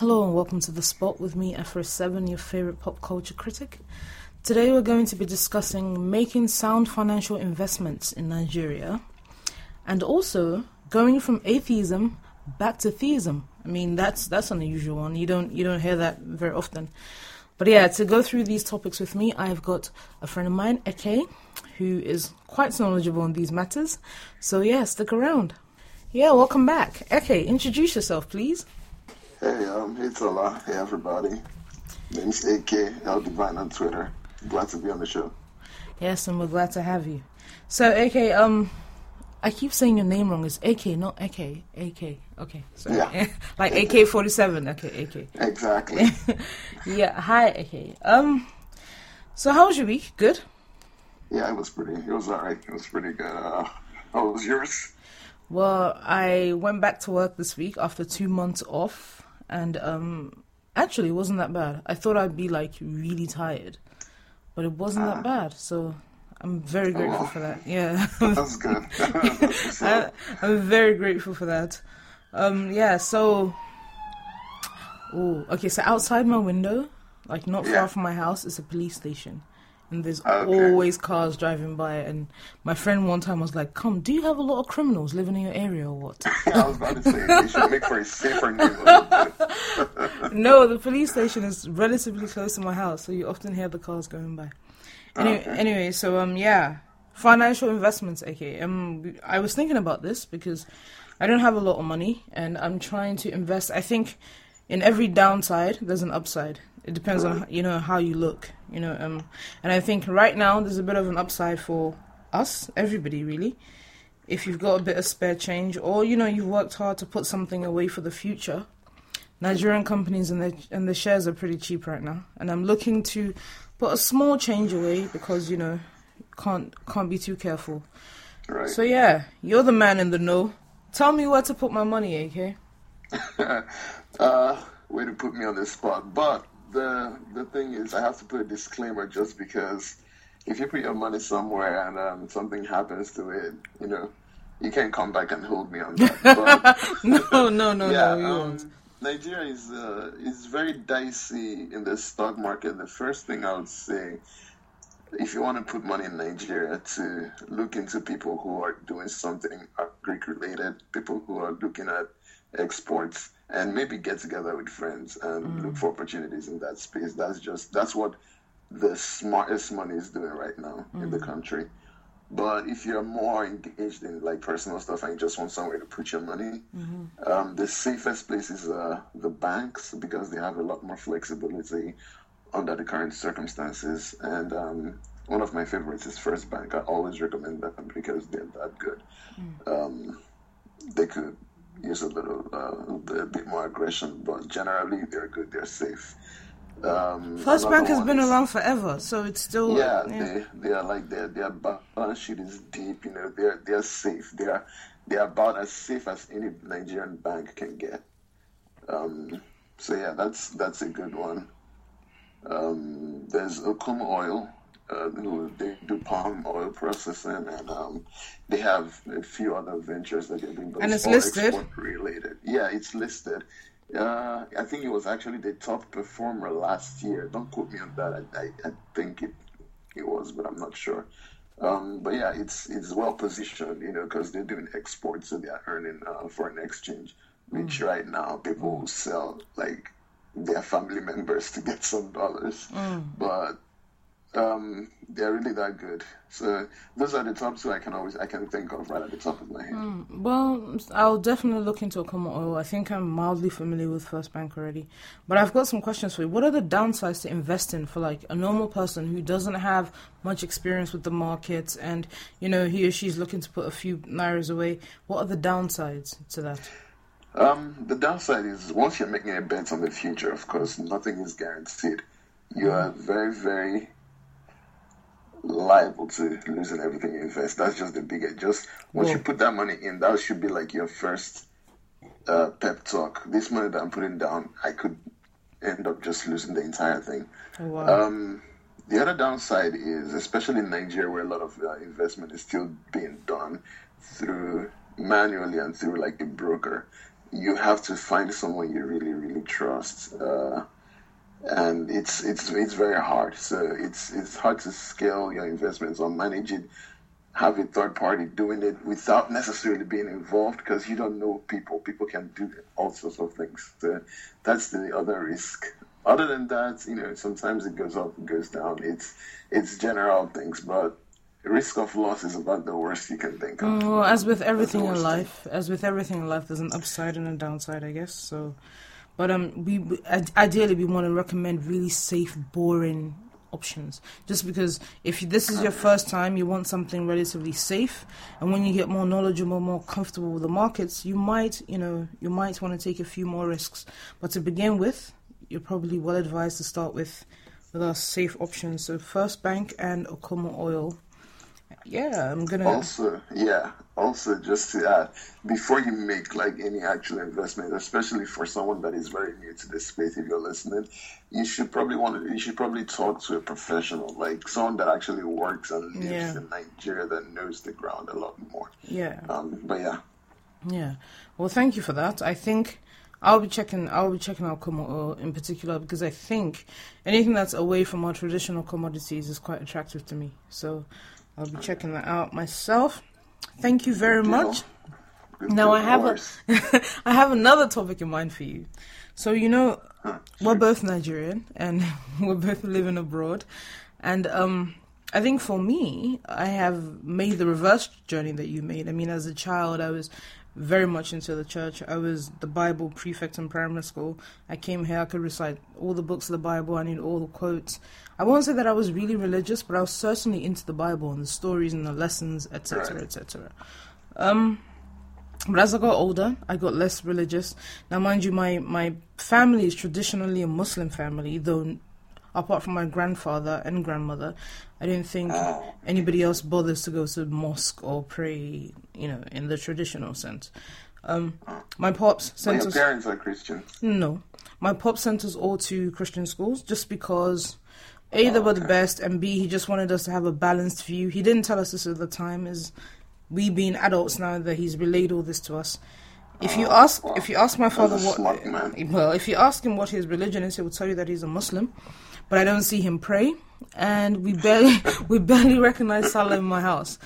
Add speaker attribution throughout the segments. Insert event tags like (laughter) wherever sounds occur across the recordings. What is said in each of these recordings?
Speaker 1: Hello and welcome to The Spot with me, AfroVII, your favorite pop culture critic. Today we're going to be discussing making sound financial investments in Nigeria and also going from atheism back to theism. I mean, that's that's an unusual one. You don't you don't hear that very often. But yeah, to go through these topics with me, I've got a friend of mine, Eke, who is quite knowledgeable on these matters. So yeah, stick around. Yeah, welcome back. Eke, introduce yourself, please.
Speaker 2: Hey, um, hey Tola, hey everybody. Name's AK Eldivyn on Twitter. Glad to be on the show.
Speaker 1: Yes, and we're glad to have you. So, AK, um, I keep saying your name wrong. It's AK, not AK. AK. Okay, sorry.
Speaker 2: Yeah. (laughs)
Speaker 1: like AK (laughs) forty seven. Okay, AK.
Speaker 2: Exactly. (laughs)
Speaker 1: Yeah. Hi, AK. Um, so how was your week? Good.
Speaker 2: yeah, it was pretty. It was alright. It was pretty good. Uh, how was yours?
Speaker 1: Well, I went back to work this week after two months off, and um, actually, it wasn't that bad. I thought I'd be like really tired, but it wasn't that bad. So I'm very grateful for that. Yeah, (laughs)
Speaker 2: That's good. (laughs)
Speaker 1: I, I'm very grateful for that. Um, yeah. So, oh, okay. So outside my window, like not
Speaker 2: Yeah.
Speaker 1: far from my house, is a police station. And there's
Speaker 2: Okay.
Speaker 1: always cars driving by. And my friend one time was like, "Come, do you have a lot of criminals living in your area or what?" (laughs)
Speaker 2: I was about to say they should make for a safer neighborhood. (laughs)
Speaker 1: no, the police station is relatively close to my house, so you often hear the cars going by. Anyway,
Speaker 2: Okay.
Speaker 1: anyway so um, yeah, financial investments, Okay, um, I was thinking about this because I don't have a lot of money, and I'm trying to invest. I think in every downside, there's an upside. It depends on you know how you look, you know. Um, and I think right now there's a bit of an upside for us, everybody, really. If you've got a bit of spare change, or you know you've worked hard to put something away for the future, Nigerian companies and the and the shares are pretty cheap right now, and I'm looking to put a small change away because you know can't can't be too careful.
Speaker 2: Right.
Speaker 1: So yeah, you're the man in the know. Tell me where to put my money, AK. (laughs)
Speaker 2: uh, way to put me on the spot. But the the thing is, I have to put a disclaimer just because if you put your money somewhere and um, something happens to it, you know, you can't come back and hold me on that. (laughs) But,
Speaker 1: no, no, no,
Speaker 2: yeah,
Speaker 1: no, you
Speaker 2: um,
Speaker 1: won't.
Speaker 2: Nigeria is uh, is very dicey in the stock market. The first thing I would say, if you want to put money in Nigeria, to look into people who are doing something agric related, people who are looking at exports, and maybe get together with friends and look for opportunities in that space. That's just that's what the smartest money is doing right now in the country. But if you're more engaged in like personal stuff and you just want somewhere to put your money, um, the safest place is uh, the banks because they have a lot more flexibility under the current circumstances. And um, one of my favorites is First Bank. I always recommend them because they're that good. Um, they could use a little, uh, a bit more aggression, but generally they're good. They're safe. Um,
Speaker 1: First Bank has been
Speaker 2: is-
Speaker 1: around forever, so it's still
Speaker 2: yeah, they they are like their their balance sheet is deep. You know, they're they're safe. They are they are about as safe as any Nigerian bank can get. Um, so yeah, that's that's a good one. Um, there's Okomu Oil. Uh, who they do palm oil processing, and um, they have a few other ventures that they're doing. but
Speaker 1: And it's listed?
Speaker 2: export related. Yeah, it's listed. Uh, I think it was actually the top performer last year. Don't quote me on that. I, I, I think it it was, but I'm not sure. Um, but yeah, it's it's well positioned, you know, because they're doing exports, so they are earning uh, foreign exchange. Which right now people sell like their family (laughs) members to get some dollars, but um, they're really that good. So those are the top two I can always I can think of right at the top of my head.
Speaker 1: Well, I'll definitely look into Okomu Oil. I think I'm mildly familiar with First Bank already. But I've got some questions for you. What are the downsides to investing for like a normal person who doesn't have much experience with the markets and, you know, he or she's looking to put a few nairas away? What are the downsides to that?
Speaker 2: Um, the downside is once you're making a bet on the future, of course, nothing is guaranteed. You are very, very liable to losing everything you invest. That's just the big. Just once you put that money in, that should be like your first uh, pep talk. This money that I'm putting down, I could end up just losing the entire thing.
Speaker 1: Oh, wow.
Speaker 2: Um, the other downside is, especially in Nigeria, where a lot of uh, investment is still being done through manually and through like a broker, you have to find someone you really, really trust. Uh, and it's it's it's very hard. So it's it's hard to scale your investments or manage it. Have a third party doing it without necessarily being involved because you don't know people. People can do all sorts of things. So that's the other risk. Other than that, you know, sometimes it goes up, it goes down. It's it's general things, but risk of loss is about the worst you can think of.
Speaker 1: Well, as with everything in life, thing. as with everything in life, there's an upside and a downside, I guess. So but um, we ideally we want to recommend really safe, boring options. Just because if this is your first time, you want something relatively safe, and when you get more knowledgeable, more comfortable with the markets, you might, you know, you might want to take a few more risks. But to begin with, you're probably well advised to start with with our safe options. So First Bank and Okomu Oil yeah, I'm gonna.
Speaker 2: Also, yeah. Also, just to add, before you make like any actual investment, especially for someone that is very new to this space, if you're listening, you should probably want to. You should probably talk to a professional, like someone that actually works and lives yeah. in Nigeria that knows the ground a lot more.
Speaker 1: Yeah.
Speaker 2: Um. But yeah.
Speaker 1: Yeah. Well, thank you for that. I think. I'll be checking. I'll be checking out Como in particular because I think anything that's away from our traditional commodities is quite attractive to me. So I'll be checking that out myself. Thank you very much. Now I have a (laughs) I have another topic in mind for you. So you know we're both Nigerian and (laughs) we're both living abroad, and um, I think for me I have made the reverse journey that you made. I mean, as a child, I was very much into the church. I was the Bible prefect in primary school. I came here, I could recite all the books of the Bible, I knew all the quotes. I won't say that I was really religious, but I was certainly into the Bible and the stories and the lessons, etc., etc. Um, but as I got older, I got less religious. Now, mind you, my, my family is traditionally a Muslim family, though apart from my grandfather and grandmother, I don't think ah. anybody else bothers to go to mosque or pray, you know, in the traditional sense. Um, my pops
Speaker 2: sent well, your us. parents are Christian.
Speaker 1: No, my pops sent us all to Christian schools just because. A, they ah, were the best, and B, he just wanted us to have a balanced view. He didn't tell us this at the time, is we being adults now that he's relayed all this to us. If you oh, ask, if you ask my father what, well, if you ask him what his religion is, he will tell you that he's a Muslim but I don't see him pray, and we barely (laughs) we barely recognize Salah in my house.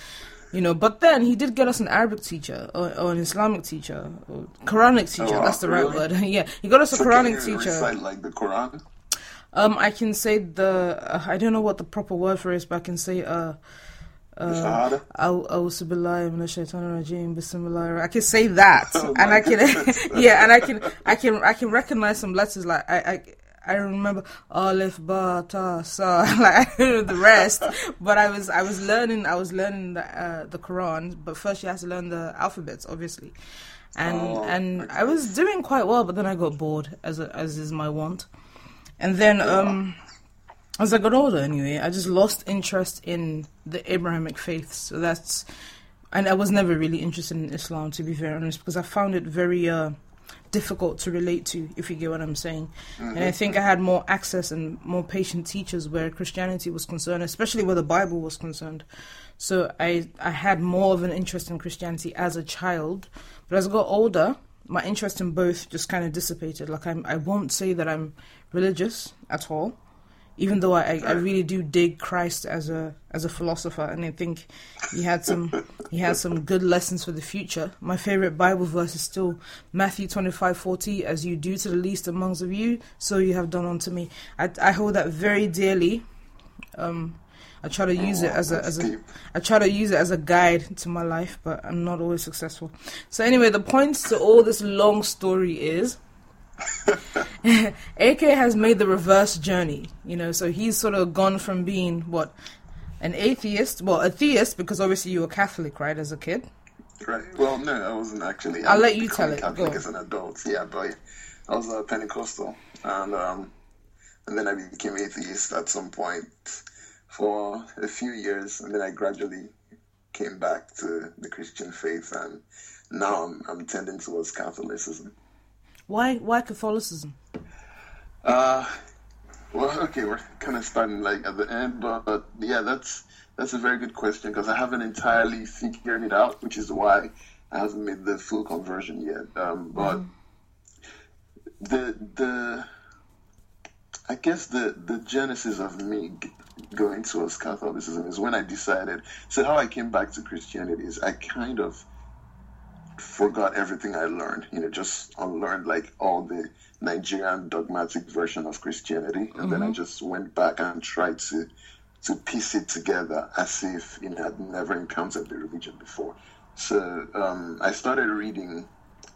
Speaker 1: You know, but then he did get us an Arabic teacher or, or an Islamic teacher, or Quranic teacher. Oh, that's the really? right word. (laughs) yeah, he got us so a Quranic teacher.
Speaker 2: Recite, like the Quran.
Speaker 1: Um, I can say the uh, I don't know what the proper word for it is, but I can say uh. Uh, I can say that, (laughs) oh and I can, yeah, and I can, I can, I can recognize some letters like I, I, I remember Aleph Ba Ta Sa like the rest, but I was I was learning I was learning the uh, the Quran, but first you have to learn the alphabets, obviously, and oh, and okay. I was doing quite well, but then I got bored as a, as is my want, and then um as I got older anyway, I just lost interest in the Abrahamic faiths. So that's and I was never really interested in Islam to be very honest because I found it very uh difficult to relate to, if you get what I'm saying. Mm-hmm. And I mm-hmm. think I had more access and more patient teachers where Christianity was concerned, especially where the Bible was concerned. So I I had more of an interest in Christianity as a child, but as I got older, my interest in both just kind of dissipated. Like I'm, I won't say that I'm religious at all, even though I, I really do dig Christ as a as a philosopher, and I think he had some he had some good lessons for the future. My favorite Bible verse is still Matthew twenty five forty, as you do to the least amongst of you, so you have done unto me. I, I hold that very dearly. Um, I try to use it as a as a I try to use it as a guide to my life, but I'm not always successful. So anyway, the point to all this long story is (laughs) AK has made the reverse journey, you know, so he's sort of gone from being what an atheist, well, a theist because obviously you were Catholic, right, as a kid.
Speaker 2: Right. Well, no, I wasn't actually.
Speaker 1: I'll let you tell it.
Speaker 2: Catholic as an adult, yeah, but I was a Pentecostal, and um, and then I became atheist at some point for a few years, and then I gradually came back to the Christian faith, and now I'm, I'm tending towards Catholicism.
Speaker 1: Why why Catholicism?
Speaker 2: Uh, well, okay, we're kind of starting like at the end, but, but yeah, that's that's a very good question because I haven't entirely figured it out, which is why I haven't made the full conversion yet. Um, but mm-hmm. the the I guess the the genesis of me going towards Catholicism is when I decided. So how I came back to Christianity is I kind of forgot everything I learned. You know, just unlearned like all the Nigerian dogmatic version of Christianity, and mm-hmm. then I mm-hmm. just went back and tried to to piece it together as if you know I'd never encountered the religion before. So um, I started reading.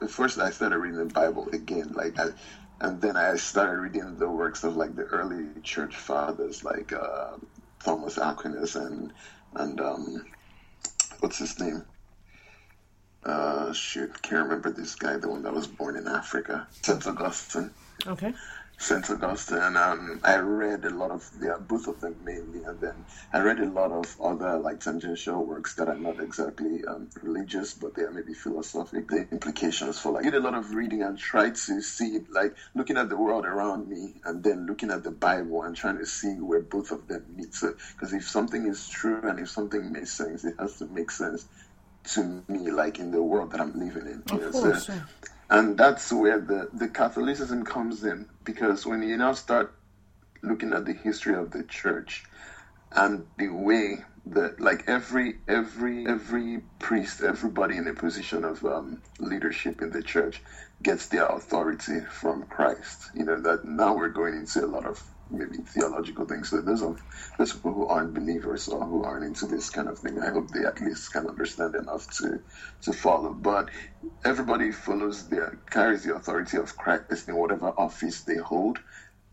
Speaker 2: First, I started reading the Bible again, like, I, and then I started reading the works of like the early church fathers, like uh, Thomas Aquinas and and um, what's his name? Uh, shoot, can't remember this guy, the one that was born in Africa, Saint Augustine.
Speaker 1: Okay.
Speaker 2: St. Augustine. Um, I read a lot of yeah, both of them mainly, and then I read a lot of other like tangential works that are not exactly um, religious, but they are maybe philosophic. The implications for like I did a lot of reading and tried to see like looking at the world around me, and then looking at the Bible and trying to see where both of them meet. So, because if something is true and if something makes sense, it has to make sense to me, like in the world that I'm living in.
Speaker 1: Of course,
Speaker 2: so, and that's where the, the Catholicism comes in because when you now start looking at the history of the church and the way that like every every every priest everybody in a position of um, leadership in the church gets their authority from christ you know that now we're going into a lot of maybe theological things. So those of those people who aren't believers or who aren't into this kind of thing, I hope they at least can understand enough to to follow. But everybody follows their carries the authority of Christ in whatever office they hold.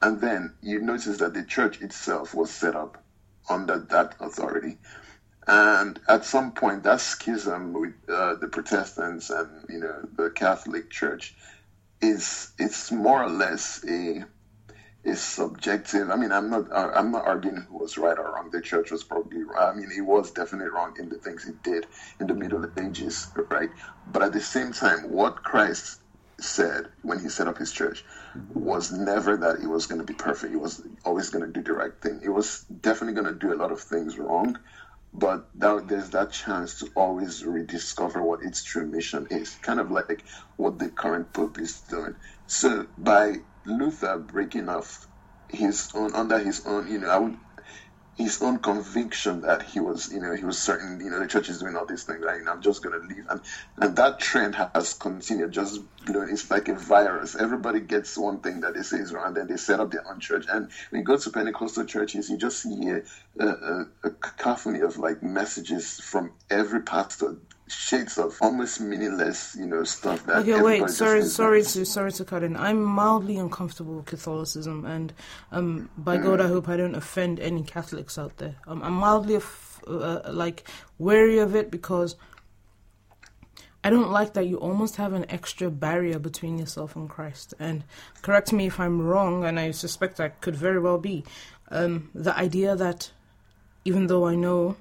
Speaker 2: And then you notice that the church itself was set up under that authority. And at some point, that schism with uh, the Protestants and you know the Catholic Church is it's more or less a is subjective. I mean, I'm not I'm not arguing who was right or wrong. The church was probably I mean, he was definitely wrong in the things he did in the Middle Ages, right? But at the same time, what Christ said when he set up his church was never that he was going to be perfect. He was always going to do the right thing. He was definitely going to do a lot of things wrong, but that, there's that chance to always rediscover what its true mission is. Kind of like what the current pope is doing. So by Luther breaking off his own under his own, you know, I would his own conviction that he was, you know, he was certain, you know, the church is doing all these things, right? I'm just gonna leave, and and that trend has continued. Just you know, it's like a virus. Everybody gets one thing that they say is wrong, and then they set up their own church. And when you go to Pentecostal churches, you just see a, a, a cacophony of like messages from every pastor shades of almost meaningless, you know, stuff that.
Speaker 1: Okay, wait. Sorry, sorry to sorry to cut in. I'm mildly uncomfortable with Catholicism, and um, by mm. God, I hope I don't offend any Catholics out there. Um, I'm mildly uh, like wary of it because. I don't like that you almost have an extra barrier between yourself and Christ. And correct me if I'm wrong, and I suspect I could very well be. Um, the idea that even though I know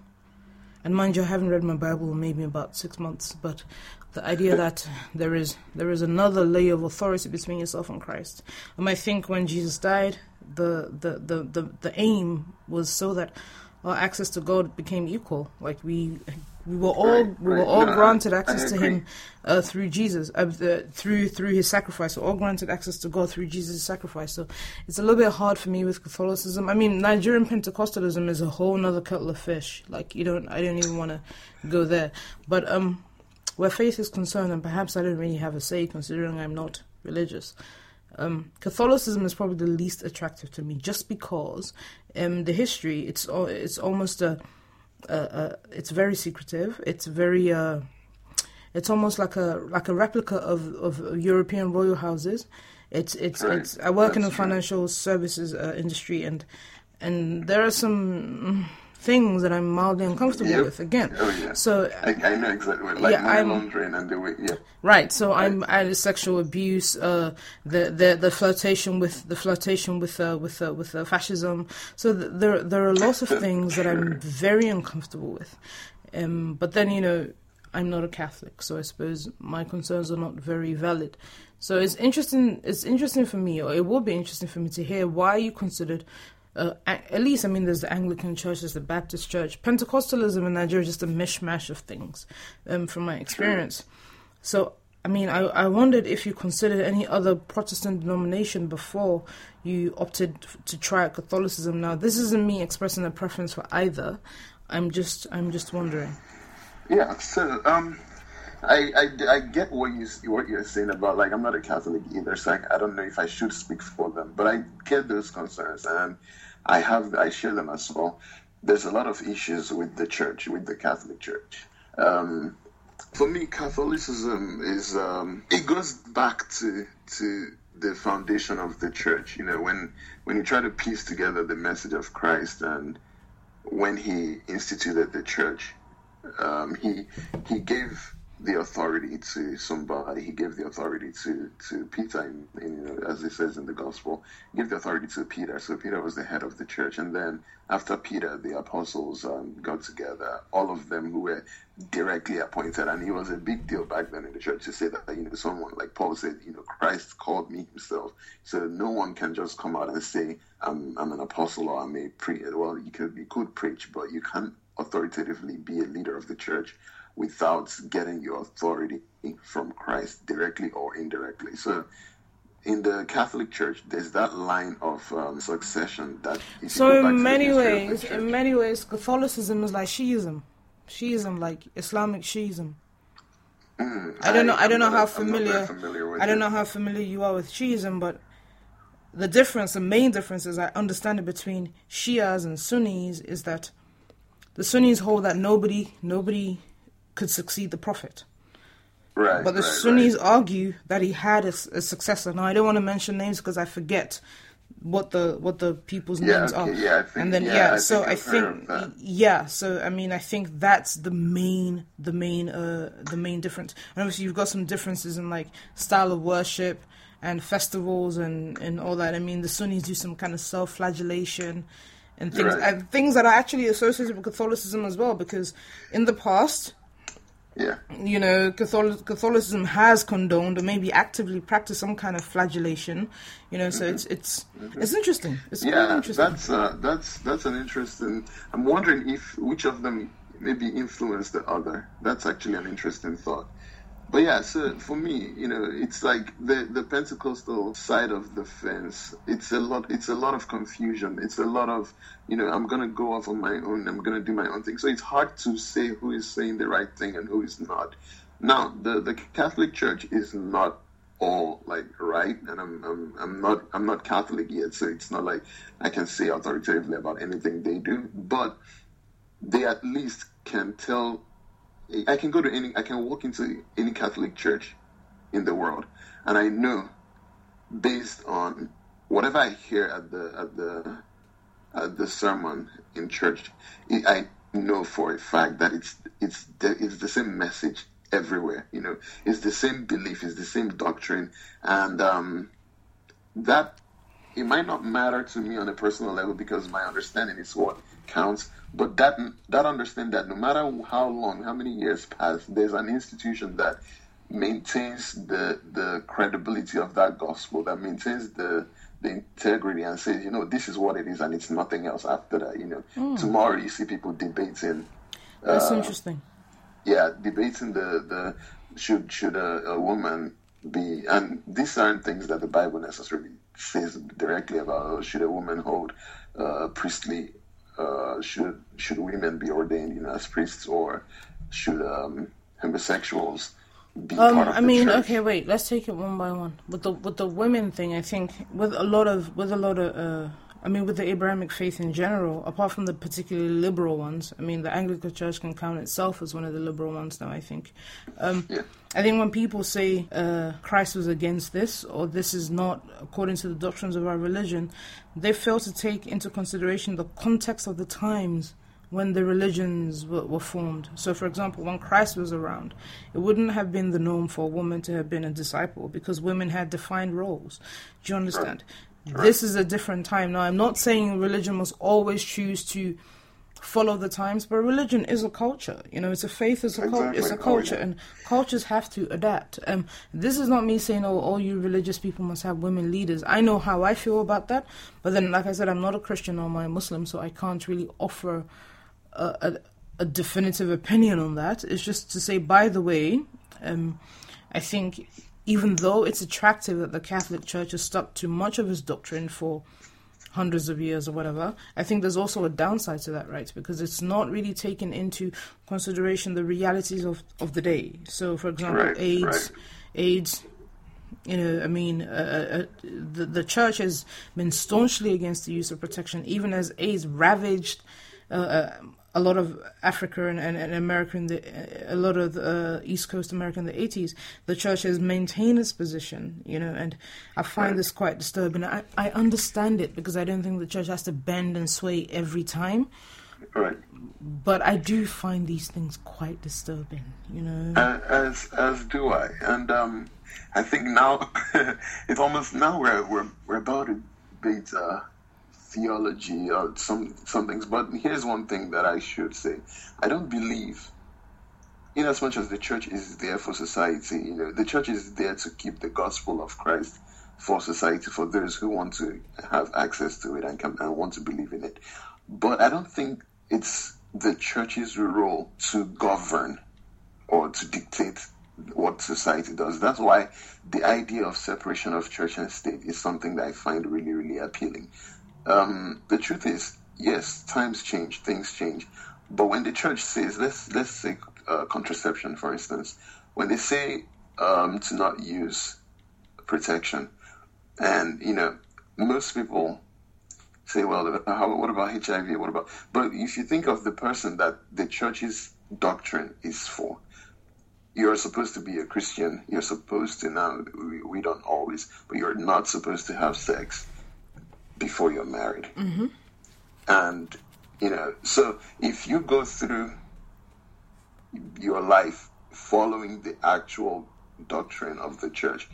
Speaker 1: and mind you, I haven't read my Bible maybe about six months, but the idea that there is there is another layer of authority between yourself and Christ. And I think when Jesus died, the the, the, the, the aim was so that our access to God became equal. Like we we were all right, we were all no, granted access to Him uh, through Jesus, uh, through through His sacrifice. We're all granted access to God through Jesus' sacrifice. So it's a little bit hard for me with Catholicism. I mean, Nigerian Pentecostalism is a whole other kettle of fish. Like you don't, I don't even want to go there. But um, where faith is concerned, and perhaps I don't really have a say considering I'm not religious. Um, Catholicism is probably the least attractive to me, just because um, the history it's it's almost a uh, uh, it's very secretive. It's very uh, it's almost like a like a replica of, of European royal houses. It's it's right. it's. I work That's in the financial services uh, industry, and and there are some things that I'm mildly uncomfortable yep. with again.
Speaker 2: Oh, yeah. So I, I know exactly what, like yeah, money I'm, laundering and the way, yeah.
Speaker 1: Right. So right. I'm at sexual abuse, uh, the the the flirtation with the flirtation with uh, with uh, with uh, fascism. So th- there there are lots of things that I'm very uncomfortable with. Um, but then you know I'm not a Catholic, so I suppose my concerns are not very valid. So it's interesting. It's interesting for me, or it will be interesting for me to hear why you considered uh, at least, I mean, there's the Anglican Church, there's the Baptist Church. Pentecostalism in Nigeria is just a mishmash of things, um, from my experience. So I mean, I, I wondered if you considered any other Protestant denomination before you opted to try Catholicism. Now, this isn't me expressing a preference for either. I'm just I'm just wondering.
Speaker 2: Yeah. So um, I, I, I get what you what you're saying about like I'm not a Catholic either, so I, I don't know if I should speak for them, but I get those concerns and I have I share them as well. There's a lot of issues with the church, with the Catholic Church. Um, for me, Catholicism is um, it goes back to to the foundation of the church. You know, when when you try to piece together the message of Christ and when he instituted the church, um, he he gave the authority to somebody. He gave the authority to, to Peter, in, in, you know, as it says in the gospel. He gave the authority to Peter. So Peter was the head of the church. And then after Peter, the apostles um, got together, all of them who were directly appointed. And it was a big deal back then in the church to say that, you know, someone like Paul said, you know, Christ called me himself. So no one can just come out and say, I'm, I'm an apostle or I'm a pre. Well, you could, you could preach, but you can't authoritatively be a leader of the church without getting your authority from Christ directly or indirectly. So in the Catholic Church, there's that line of um, succession that.
Speaker 1: So in many ways, in many ways, Catholicism is like Shiism, Shiism like Islamic Shiism. Mm, I don't know. I, I don't know how familiar. familiar I don't it. know how familiar you are with Shiism, but the difference, the main difference, as I understand it between Shias and Sunnis, is that the Sunnis hold that nobody, nobody could succeed the Prophet.
Speaker 2: Right,
Speaker 1: but the
Speaker 2: right,
Speaker 1: Sunnis
Speaker 2: right.
Speaker 1: argue that he had a, a, successor. Now I don't want to mention names because I forget what the what the people's
Speaker 2: yeah,
Speaker 1: names
Speaker 2: okay,
Speaker 1: are.
Speaker 2: Yeah, think,
Speaker 1: and then
Speaker 2: yeah,
Speaker 1: yeah,
Speaker 2: I
Speaker 1: so
Speaker 2: think
Speaker 1: I think yeah, so I mean I think that's the main the main uh the main difference. And obviously you've got some differences in like style of worship and festivals and and all that. I mean the Sunnis do some kind of self-flagellation and things
Speaker 2: right.
Speaker 1: and things that are actually associated with Catholicism as well because in the past
Speaker 2: yeah.
Speaker 1: You know, Catholic, Catholicism has condoned or maybe actively practiced some kind of flagellation. You know, so mm-hmm. it's it's mm-hmm. it's interesting. It's
Speaker 2: yeah,
Speaker 1: interesting.
Speaker 2: that's uh, that's that's an interesting. I'm wondering if which of them maybe influenced the other. That's actually an interesting thought. But yeah, so for me, you know, it's like the the Pentecostal side of the fence. It's a lot. It's a lot of confusion. It's a lot of, you know, I'm gonna go off on my own. I'm gonna do my own thing. So it's hard to say who is saying the right thing and who is not. Now, the the Catholic Church is not all like right, and I'm I'm I'm not I'm not Catholic yet, so it's not like I can say authoritatively about anything they do. But they at least can tell I can go to any, I can walk into any Catholic church in the world, and I know, based on whatever I hear at the at the at the sermon in church, I know for a fact that it's it's the, it's the same message everywhere. You know, it's the same belief, it's the same doctrine, and um, that it might not matter to me on a personal level because my understanding is what counts. But that that understand that no matter how long, how many years pass, there's an institution that maintains the the credibility of that gospel, that maintains the the integrity and says, you know, this is what it is and it's nothing else after that. You know, mm. tomorrow you see people debating.
Speaker 1: That's uh, interesting.
Speaker 2: Yeah, debating the the should should a, a woman be and these aren't things that the Bible necessarily says directly about should a woman hold uh, priestly uh, should should women be ordained you know, as priests or should um, homosexuals be um, part of
Speaker 1: I mean,
Speaker 2: church?
Speaker 1: okay, wait. Let's take it one by one. With the with the women thing, I think with a lot of with a lot of uh, I mean, with the Abrahamic faith in general, apart from the particularly liberal ones, I mean, the Anglican Church can count itself as one of the liberal ones now, I think. Um,
Speaker 2: yeah.
Speaker 1: I think when people say uh, Christ was against this, or this is not according to the doctrines of our religion, they fail to take into consideration the context of the times when the religions were, were, formed. So, for example, when Christ was around, it wouldn't have been the norm for a woman to have been a disciple because women had defined roles. Do you understand? Right. This is a different time. Now, I'm not saying religion must always choose to follow the times, but religion is a culture. You know, it's a faith, it's a exactly. culture, it's a culture, and cultures have to adapt. Um, this is not me saying, oh, all you religious people must have women leaders. I know how I feel about that, but then, like I said, I'm not a Christian or a Muslim, so I can't really offer a, a, a definitive opinion on that. It's just to say, by the way, um, I think even though it's attractive that the Catholic Church has stuck to much of its doctrine for hundreds of years or whatever, I think there's also a downside to that, right? Because it's not really taken into consideration the realities of, of the day. So, for example,
Speaker 2: Right,
Speaker 1: AIDS,
Speaker 2: right.
Speaker 1: AIDS. You know, I mean, uh, uh, the the church has been staunchly against the use of protection, even as AIDS ravaged uh, uh, a lot of Africa and, and, and America in the a lot of uh, East Coast America in the eighties. The church has maintained its position, you know, and I find this quite disturbing. I, I understand it because I don't think the church has to bend and sway every time,
Speaker 2: Right.
Speaker 1: but I do find these things quite disturbing, you know.
Speaker 2: Uh, as as do I, and um, I think now (laughs) it's almost now we're we're we're about to debate uh, theology or some some things. But here's one thing that I should say: I don't believe, in as much as the church is there for society, you know, the church is there to keep the gospel of Christ for society for those who want to have access to it and can and want to believe in it. But I don't think it's the church's role to govern or to dictate what society does. That's why the idea of separation of church and state is something that I find really, really appealing. Um, the truth is, yes, times change, things change, but when the church says, let's let's say uh, contraception, for instance, when they say um, to not use protection, and you know, most people say, well, how, what about HIV? What about? But if you think of the person that the church's doctrine is for, you're supposed to be a Christian. You're supposed to now. We, we don't always, but you're not supposed to have sex before you're married. Mm-hmm. And you know, so if you go through your life following the actual doctrine of the church,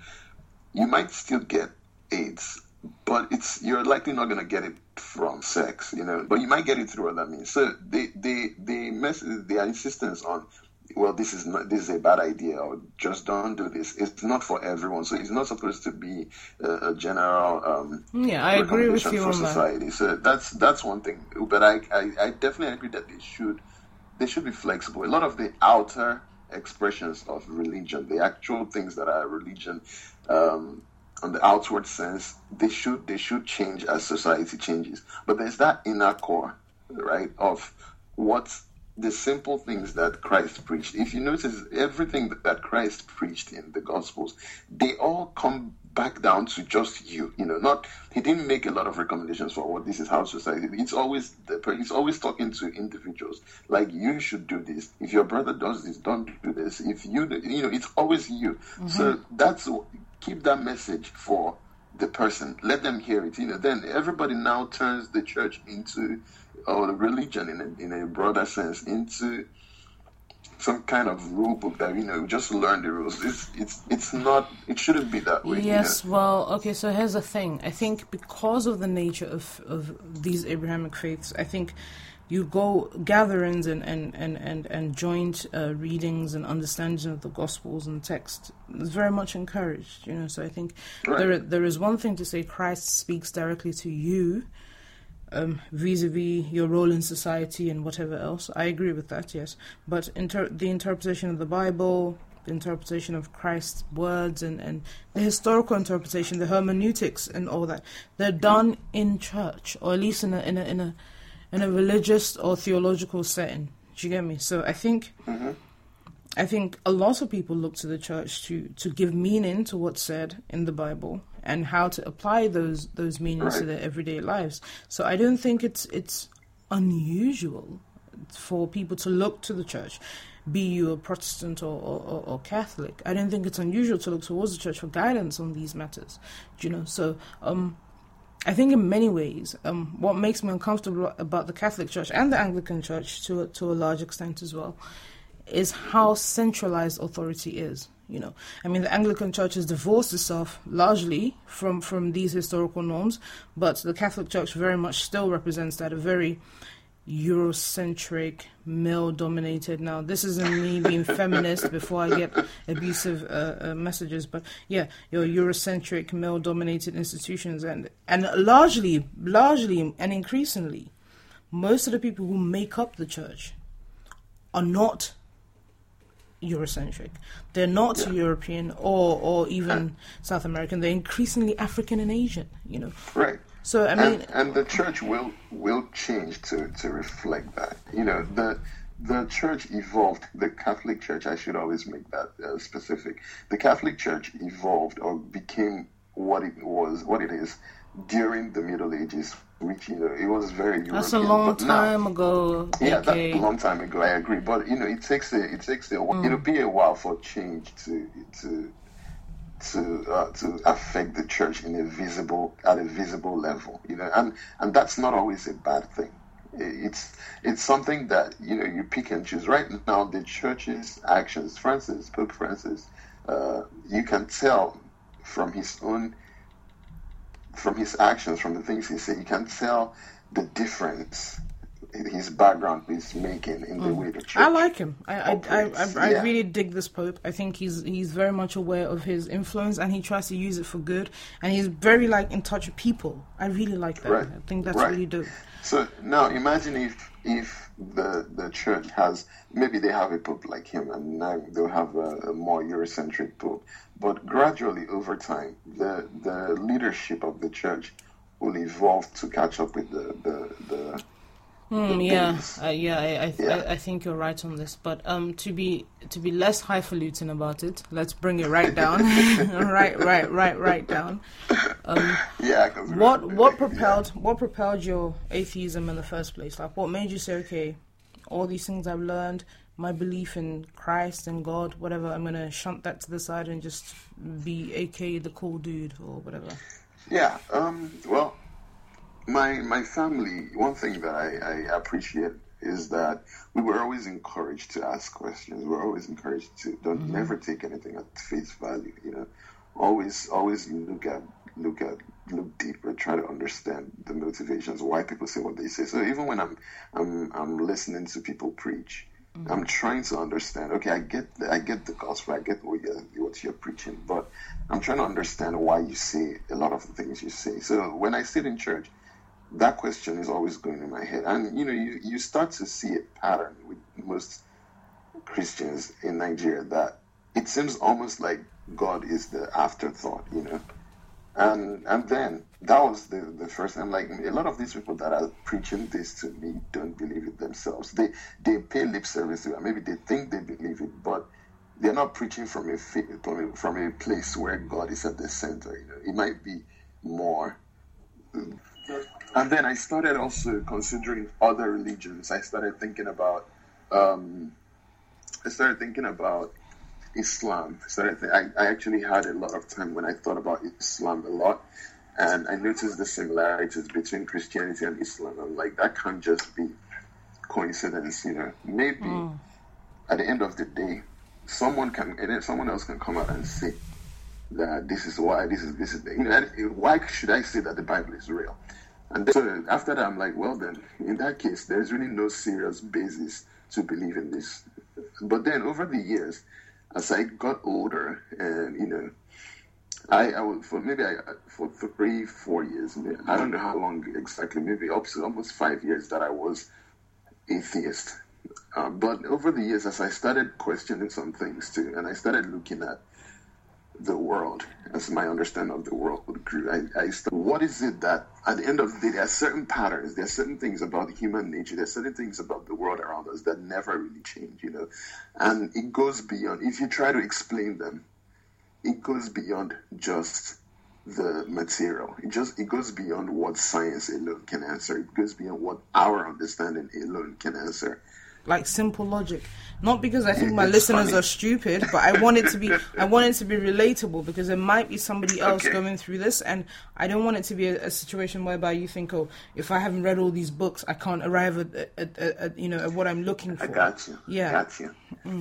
Speaker 2: you might still get AIDS, but it's you're likely not going to get it from sex, you know. But you might get it through other means. So they they they mess their insistence on well, this is not this is a bad idea, or just don't do this. It's not for everyone, so it's not supposed to be a, a general. Um,
Speaker 1: Yeah, I agree with
Speaker 2: recommendation
Speaker 1: you
Speaker 2: for
Speaker 1: on that.
Speaker 2: society. So that's that's one thing. But I, I I definitely agree that they should they should be flexible. A lot of the outer expressions of religion, the actual things that are religion, um, on the outward sense, they should they should change as society changes. But there's that inner core, right, of what the simple things that Christ preached. If you notice, everything that Christ preached in the Gospels, they all come back down to just you. You know, not he didn't make a lot of recommendations for what this is how society. It's always the he's always talking to individuals like you should do this. If your brother does this, don't do this. If you you know, it's always you. Mm-hmm. So that's keep that message for the person. Let them hear it. You know, then everybody now turns the church into or the religion in a, in a broader sense into some kind of rule book that you know just learn the rules. It's it's it's not. It shouldn't be that way. you
Speaker 1: Yes,
Speaker 2: know?
Speaker 1: well, okay, so here's the thing. I think because of the nature of, of these Abrahamic faiths, I think you go gatherings and, and, and, and, and joint uh, readings and understanding of the Gospels and text is very much encouraged, you know. So I think
Speaker 2: Right.
Speaker 1: there, there is one thing to say Christ speaks directly to you um, vis-a-vis your role in society and whatever else. I agree with that, yes. But inter- the interpretation of the Bible, the interpretation of Christ's words, and, and the historical interpretation, the hermeneutics, and all that, they're done in church, or at least in a in a in a in a religious or theological setting. Do you get me? So I think. I think a lot of people look to the church to, to give meaning to what's said in the Bible and how to apply those those meanings to their everyday lives. So I don't think it's it's unusual for people to look to the church, be you a Protestant or, or, or, or Catholic. I don't think it's unusual to look towards the church for guidance on these matters. Do you know? So um, I think in many ways, um, what makes me uncomfortable about the Catholic Church and the Anglican Church to to a large extent as well is how centralized authority is. You know, I mean, the Anglican Church has divorced itself largely from from these historical norms, but the Catholic Church very much still represents that a very Eurocentric, male-dominated. Now, this isn't me being feminist before I get abusive uh, uh, messages, but yeah, your Eurocentric, male-dominated institutions, and and largely, largely, and increasingly, most of the people who make up the church are not Eurocentric. They're not
Speaker 2: Yeah.
Speaker 1: European or or even South American. They're increasingly African and Asian. You know.
Speaker 2: Right.
Speaker 1: So I mean,
Speaker 2: and, and the church will will change to, to reflect that. You know, the the church evolved. The Catholic Church, I should always make that uh, specific. The Catholic Church evolved or became what it was, what it is during the Middle Ages, which you know it was very European.
Speaker 1: that's a long
Speaker 2: but now-
Speaker 1: time ago.
Speaker 2: yeah,
Speaker 1: AK.
Speaker 2: that's a long time ago. I agree, but you know, it takes a, it takes a,
Speaker 1: Mm.
Speaker 2: it'll be a while for change to to to uh, to affect the church in a visible at a visible level. You know, and and that's not always a bad thing. It's it's something that you know you pick and choose. Right now, the church's actions, Francis, Pope Francis, uh, you can tell from his own from his actions, from the things he said, you can tell the difference his background is making in the way the church.
Speaker 1: Mm. I like him. I I, I, I, I
Speaker 2: yeah.
Speaker 1: really dig this Pope. I think he's he's very much aware of his influence and he tries to use it for good. And he's very like in touch with people. I really like that.
Speaker 2: Right.
Speaker 1: I think that's
Speaker 2: Right.
Speaker 1: really dope.
Speaker 2: So now imagine if if the the church has maybe they have a pope like him and now they'll have a, a more Eurocentric pope, but gradually over time the the leadership of the church will evolve to catch up with the the, the
Speaker 1: Hmm, yeah, uh, yeah, I, I,
Speaker 2: Yeah.
Speaker 1: I, I think you're right on this. But um, to be to be less highfalutin about it, let's bring it right down, (laughs) (laughs) right, right, right, right down.
Speaker 2: yeah. 'cause we're-
Speaker 1: What what propelled what propelled your atheism in the first place? Like, what made you say, okay, all these things I've learned, my belief in Christ and God, whatever, I'm gonna shunt that to the side and just be AK the cool dude or whatever.
Speaker 2: Yeah. Um, well, my my family. One thing that I, I appreciate is that we were always encouraged to ask questions. We were always encouraged to don't never take anything at face value. You know, always always look at look at look deeper. Try to understand the motivations why people say what they say. So even when I'm I'm I'm listening to people preach. Mm-hmm. I'm trying to understand. Okay, I get the, I get the gospel. I get what you're what you're preaching, but I'm trying to understand why you say a lot of the things you say. So when I sit in church, that question is always going in my head, and you know, you you start to see a pattern with most Christians in Nigeria that it seems almost like God is the afterthought, you know. And and then that was the the first time. Like a lot of these people that are preaching this to me don't believe it themselves. They they pay lip service to it. Maybe they think they believe it, but they're not preaching from a from a, from a place where God is at the center. You know, it might be more. And then I started also considering other religions. I started thinking about. Um, I started thinking about Islam. Th- I, I actually had a lot of time when I thought about Islam a lot, and I noticed the similarities between Christianity and Islam. I'm like, that can't just be coincidence, you know. Maybe hmm. at the end of the day, someone can, and then someone else can come out and say that this is why this is this is you know why should I say that the Bible is real? And then, so after that, I'm like, well then, in that case, there's really no serious basis to believe in this. But then over the years, as I got older, and you know, I, I was for maybe I, for three, four years, maybe- I don't know how long exactly, maybe up almost five years that I was atheist. Uh, but over the years, as I started questioning some things too, and I started looking at the world, as my understanding of the world grew, I, I st- what is it that at the end of the day, there are certain patterns, there are certain things about human nature, there are certain things about the world around us that never really change, you know, and it goes beyond. If you try to explain them, it goes beyond just the material. It just it goes beyond what science alone can answer. It goes beyond what our understanding alone can answer.
Speaker 1: like simple logic. Not because I think
Speaker 2: It-
Speaker 1: my listeners
Speaker 2: funny.
Speaker 1: are stupid, but I want it to be (laughs) I want it to be relatable because there might be somebody else
Speaker 2: Okay.
Speaker 1: going through this, and I don't want it to be a, a situation whereby you think, oh, if I haven't read all these books, I can't arrive at, at, at, at you know at what I'm looking for.
Speaker 2: I got you.
Speaker 1: Yeah.
Speaker 2: Got you. Got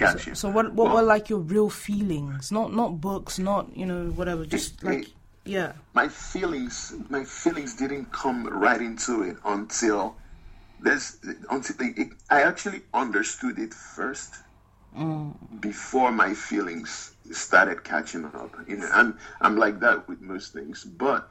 Speaker 2: you.
Speaker 1: So what what
Speaker 2: Well,
Speaker 1: were like your real feelings? Not not books, not you know whatever. Just
Speaker 2: It-
Speaker 1: like
Speaker 2: it-
Speaker 1: yeah.
Speaker 2: my feelings my feelings didn't come right into it until there's until it, I actually understood it first mm. before my feelings started catching up. You know, and I'm like that with most things. But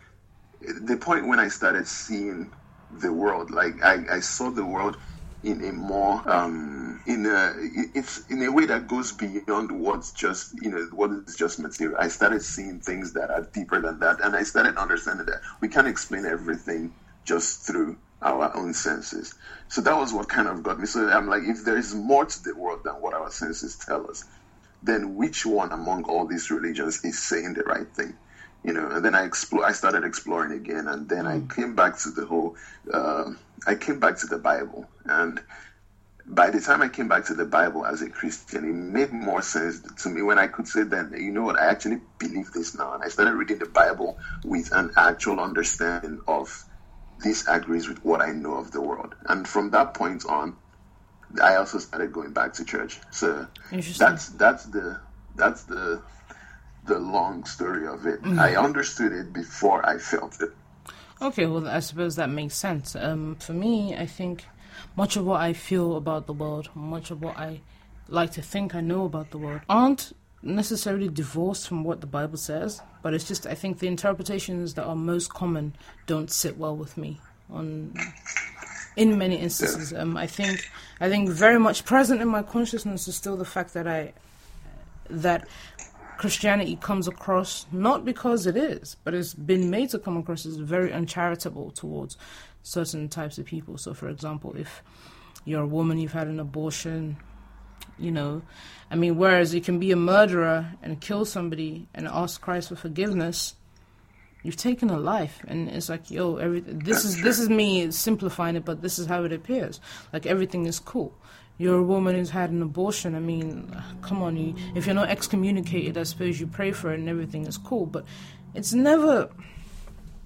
Speaker 2: the point when I started seeing the world, like I, I saw the world in a more um, in a it's in a way that goes beyond what's just you know what is just material. I started seeing things that are deeper than that, and I started understanding that we can't explain everything just through our own senses. So that was what kind of got me. So I'm like, if there is more to the world than what our senses tell us, then which one among all these religions is saying the right thing? You know, and then I explore. I started exploring again, and then mm. I came back to the whole. Uh, I came back to the Bible, and by the time I came back to the Bible as a Christian, it made more sense to me when I could say then, you know what, I actually believe this now. And I started reading the Bible with an actual understanding of this agrees with what I know of the world. And from that point on, I also started going back to church. So that's that's the that's the the long story of it. Mm-hmm. I understood it before I felt it.
Speaker 1: Okay, well, I suppose that makes sense. Um, for me, I think much of what I feel about the world, much of what I like to think I know about the world, aren't necessarily divorced from what the Bible says, but it's just I think the interpretations that are most common don't sit well with me on in many instances. Um, I think I think very much present in my consciousness is still the fact that I that Christianity comes across not because it is, but it's been made to come across as very uncharitable towards certain types of people. So, for example, if you're a woman, you've had an abortion, you know, I mean, whereas you can be a murderer and kill somebody and ask Christ for forgiveness, you've taken a life, and it's like, yo, every this is this is me simplifying it, but this is how it appears. Like everything is cool. You're a woman who's had an abortion. I mean, come on, you. If you're not excommunicated, I suppose you pray for it and everything is cool. But it's never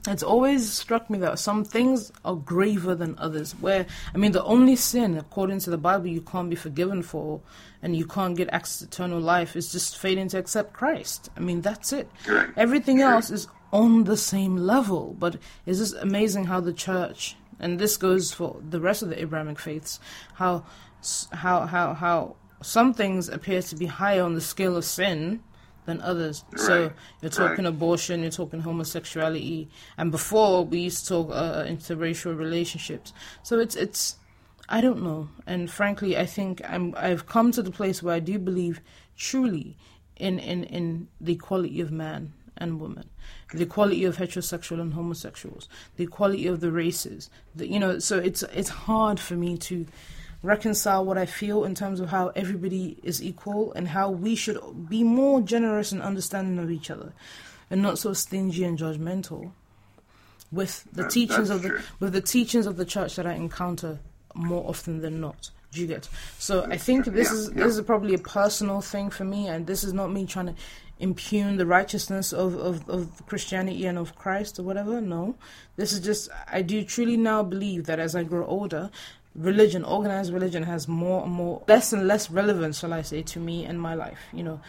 Speaker 1: it's always struck me that some things are graver than others. Where, I mean, the only sin, according to the Bible, you can't be forgiven for and you can't get access to eternal life is just failing to accept Christ. I mean, that's it. Everything else is on the same level. But it's just amazing how the church, and this goes for the rest of the Abrahamic faiths, how, how, how, how some things appear to be higher on the scale of sin than others. Right. So you're talking right. abortion, you're talking homosexuality, and before we used to talk uh, uh, interracial relationships. So it's it's I don't know, and frankly, I think I'm I've come to the place where I do believe truly in in in the equality of man and woman, the equality of heterosexual and homosexuals, the equality of the races. The, you know, so it's it's hard for me to reconcile what I feel in terms of how everybody is equal and how we should be more generous and understanding of each other and not so stingy and judgmental with the that, teachings of the true. with the teachings of the church that I encounter more often than not. Do you get? So I think this yeah, is yeah. this is probably a personal thing for me, and this is not me trying to impugn the righteousness of, of, of Christianity and of Christ or whatever. No, this is just I do truly now believe that as I grow older, religion, organized religion, has more and more, less and less relevance, shall I say, to me and my life, you know.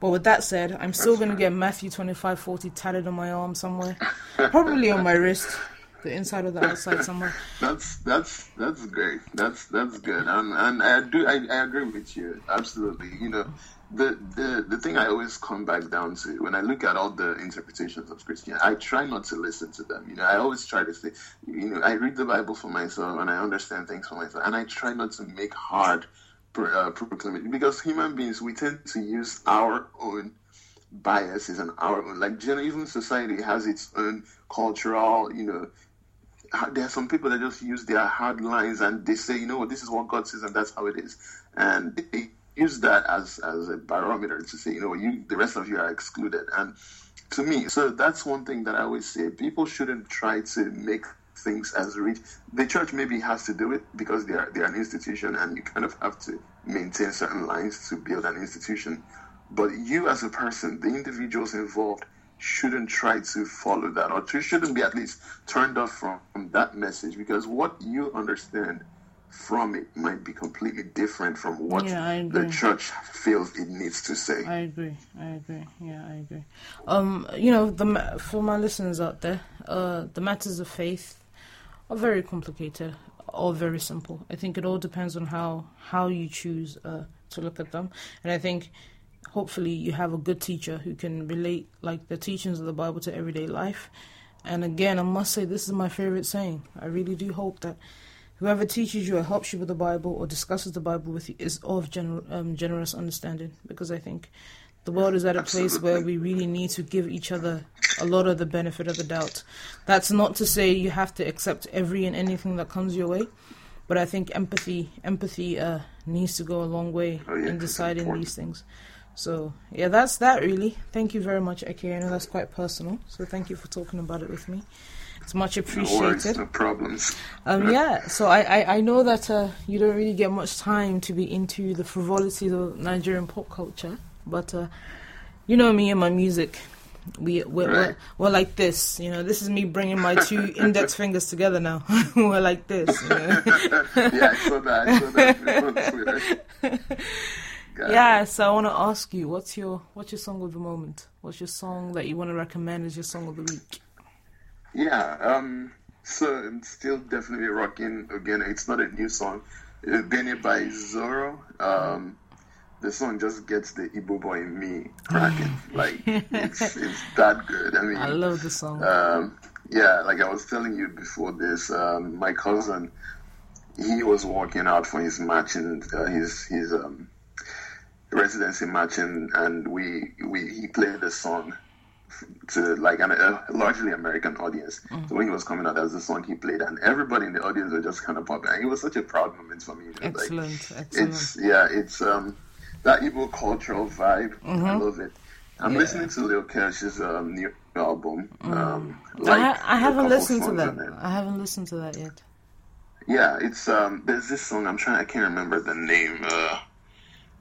Speaker 1: But with that said, I'm still going to get Matthew 25 40 tatted on my arm somewhere, probably on my wrist. The inside or the outside somewhere.
Speaker 2: That's that's that's great. That's that's good. And and I do I, I agree with you absolutely. You know, the, the the thing I always come back down to when I look at all the interpretations of Christianity, I try not to listen to them. You know, I always try to say, you know, I read the Bible for myself and I understand things for myself, and I try not to make hard uh, proclamation because human beings we tend to use our own biases and our own like even society has its own cultural, you know. There are some people that just use their hard lines and they say, you know this is what God says and that's how it is. And they use that as as a barometer to say, you know, you the rest of you are excluded. And to me, so that's one thing that I always say: people shouldn't try to make things as rich. The church maybe has to do it because they are they are an institution, and you kind of have to maintain certain lines to build an institution. But you, as a person, the individuals involved shouldn't try to follow that, or to shouldn't be at least turned off from, from that message because what you understand from it might be completely different from what yeah, the church feels it needs to say.
Speaker 1: I agree. I agree. Yeah, I agree. Um, you know, the for my listeners out there, uh, the matters of faith are very complicated or very simple. I think it all depends on how how you choose uh, to look at them, and I think hopefully you have a good teacher who can relate like the teachings of the Bible to everyday life. And again, I must say this is my favorite saying. I really do hope that Whoever teaches you or helps you with the Bible or discusses the Bible with you is of gener- um, generous understanding because I think the world is at a place where we really need to give each other a lot of the benefit of the doubt. That's not to say you have to accept every and anything that comes your way, but I think empathy empathy uh, needs to go a long way
Speaker 2: Oh, yeah,
Speaker 1: in deciding these things. So yeah, that's that really. Thank you very much, Eke. I know that's quite personal, so thank you for talking about it with me. It's much
Speaker 2: No worries,
Speaker 1: appreciated.
Speaker 2: no problems.
Speaker 1: Um, yeah, so I, I, I know that uh, you don't really get much time to be into the frivolities of Nigerian pop culture, but uh, you know me and my music. We we're, we're, we're like this, you know. This is me bringing my two (laughs) index fingers together now. (laughs) we're like this, you know. (laughs)
Speaker 2: yeah, I saw that. I saw that on
Speaker 1: yeah. So I want to ask you, what's your what's your song of the moment? What's your song that you want to recommend as your song of the week?
Speaker 2: Yeah, um, so I'm still definitely rocking again. It's not a new song. Benny by Zoro. Um, the song just gets the Igbo boy in me cracking. (laughs) like it's it's that good. I mean,
Speaker 1: I love the song.
Speaker 2: um, yeah, like I was telling you before this, um, my cousin, he was walking out for his matching, uh, his his um, residency matching, and we we he played the song to like an, a largely American audience. So when he was coming out, that was the song he played, and everybody in the audience were just kind of popping. And it was such a proud moment for me. you know, like,
Speaker 1: excellent, excellent.
Speaker 2: it's yeah, it's um that Igbo cultural vibe. I love it. I'm
Speaker 1: Mm-hmm. Yeah.
Speaker 2: listening to Lil Kesh's um, new album. Um,
Speaker 1: I,
Speaker 2: like
Speaker 1: ha- I
Speaker 2: a
Speaker 1: haven't listened to that. I haven't listened to that yet.
Speaker 2: Yeah, it's um. There's this song. I'm trying. I can't remember the name. Uh,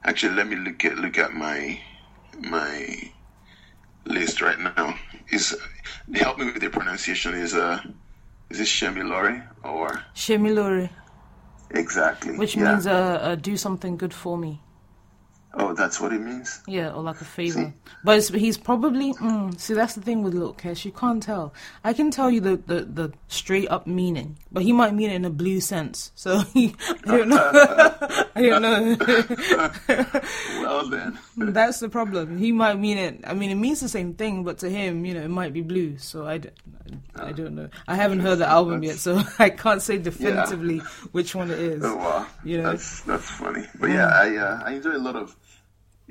Speaker 2: actually, let me look at look at my my list right now. Is help me with the pronunciation. Is uh, is this Shemi Lori or
Speaker 1: Shemilori,
Speaker 2: exactly?
Speaker 1: which
Speaker 2: yeah.
Speaker 1: means uh, uh, do something good for me.
Speaker 2: Oh, that's what it means.
Speaker 1: Yeah, or like a favor.
Speaker 2: See?
Speaker 1: But it's, he's probably mm, see that's the thing with Lil Kesh. You can't tell. I can tell you the, the, the straight up meaning, but he might mean it in a blue sense. So (laughs) he, I don't know. (laughs) I don't know. (laughs)
Speaker 2: Well then,
Speaker 1: that's the problem. He might mean it. I mean, it means the same thing, but to him, you know, it might be blue. So I, don't know. I haven't heard the album yet, so I can't say definitively which one it is.
Speaker 2: oh wow,
Speaker 1: You know.
Speaker 2: that's that's funny. But yeah, I uh, I enjoy a lot of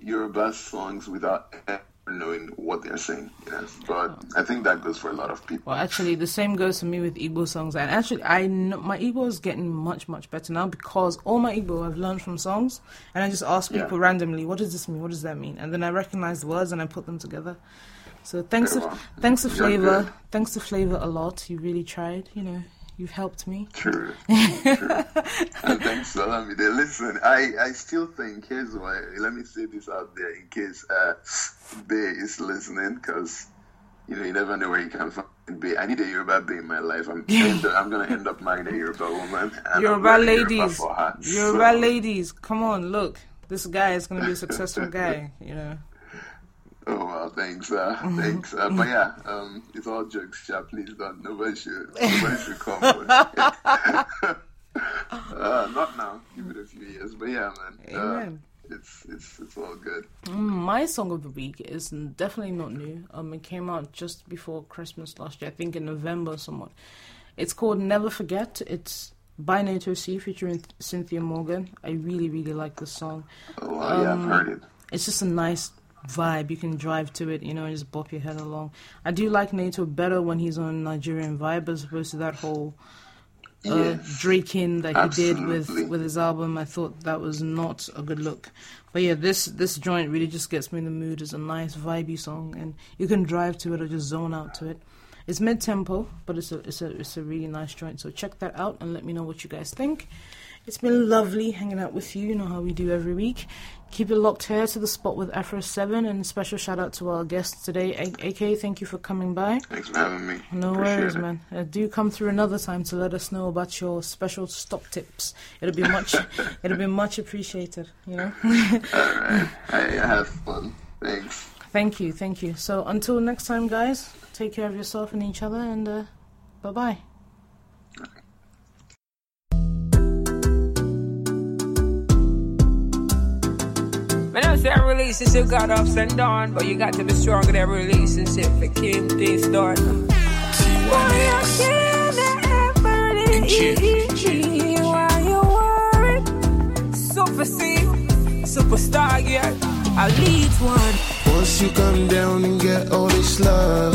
Speaker 2: Yoruba songs without ever knowing what they're saying. Yes? But oh. I think that goes for a lot of people.
Speaker 1: Well, actually, the same goes for me with Igbo songs. And actually, I know, my Igbo is getting much, much better now because all my Igbo I've learned from songs. And I just ask
Speaker 2: Yeah.
Speaker 1: people randomly, what does this mean? What does that mean? And then I recognize the words and I put them together. So thanks,
Speaker 2: Very
Speaker 1: to,
Speaker 2: well.
Speaker 1: thanks to
Speaker 2: Flavour.
Speaker 1: Thanks to Flavour a lot. You really tried. You know, you've helped me.
Speaker 2: True. True. and thanks, Salamide. Listen, I, I still think, here's why, let me say this out there in case uh, Bay is listening, because, you know, you never know where you can find Bay. I need a Yoruba Bay in my life. I'm, (laughs) end I'm going to end up marrying a Yoruba woman. And
Speaker 1: Yoruba
Speaker 2: Yoruba
Speaker 1: ladies.
Speaker 2: for her.
Speaker 1: Yoruba
Speaker 2: So-
Speaker 1: ladies, come on, look. This guy is going to be a successful (laughs) guy, you know.
Speaker 2: Oh well, thanks, uh, thanks. Uh, but yeah, um, it's all jokes. Yeah, please don't. Nobody should. Nobody should come. (laughs) Uh, not now. Give it a few years. But yeah, man. Uh,
Speaker 1: Amen.
Speaker 2: it's it's it's all good.
Speaker 1: Mm, My song of the week is definitely not new. Um, it came out just before Christmas last year, I think in November somewhat. It's called Never Forget. It's by Naeto C featuring Cynthia Morgan. I really, really like this song.
Speaker 2: Oh well, yeah, I've
Speaker 1: Um,
Speaker 2: heard it.
Speaker 1: It's just a nice vibe. You can drive to it, you know, and just bop your head along. I do like Naeto better when he's on Nigerian vibe as opposed to that whole uh,
Speaker 2: Yes.
Speaker 1: That he did with with his album. I thought that was not a good look. But yeah, this this joint really just gets me in the mood. It's a nice vibey song, and you can drive to it or just zone out to it. It's mid tempo, but it's a it's a it's a really nice joint. So check that out and let me know what you guys think. It's been lovely hanging out with you. You know how we do every week. Keep it locked here to the spot with AfroVII, and a special shout out to our guest today, A- AK. Thank you for coming by.
Speaker 2: Thanks for having me.
Speaker 1: No
Speaker 2: Appreciate
Speaker 1: worries,
Speaker 2: it.
Speaker 1: man. Uh, do come through another time to let us know about your special stock tips. It'll be much, (laughs) it'll be much appreciated. You know.
Speaker 2: All right. I have fun. Thanks.
Speaker 1: thank you, thank you. So until next time, guys, take care of yourself and each other, and uh, bye
Speaker 3: Cause that relationship got ups and downs, but you got to be stronger than relationship. It came this done. Boy, I can't ever leave. Why you worried? Super superstar, yeah, I lead one.
Speaker 4: Once you come down and get all this love,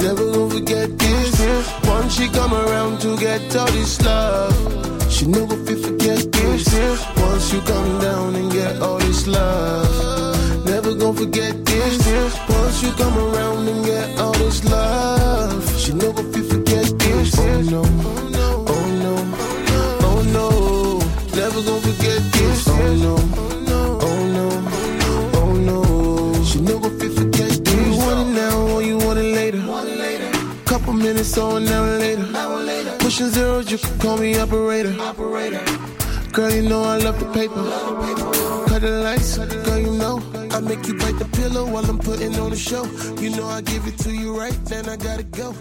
Speaker 4: never gonna forget this. Once you come around to get all this love she never fit forget this. Once you come down and get all this love, never gonna forget this. Once you come around and get all this love, she never fit forget this. Oh no, oh no, oh no, never gonna forget this. Oh no, oh no, oh no, she never fit forget this. You want it now or you want it later? Couple minutes on now later. Pushing zeros, you can call me operator. Girl, you know I love the paper. Cut the lights, girl, you know. I make you bite the pillow while I'm putting on the show. You know I give it to you right, then I gotta go.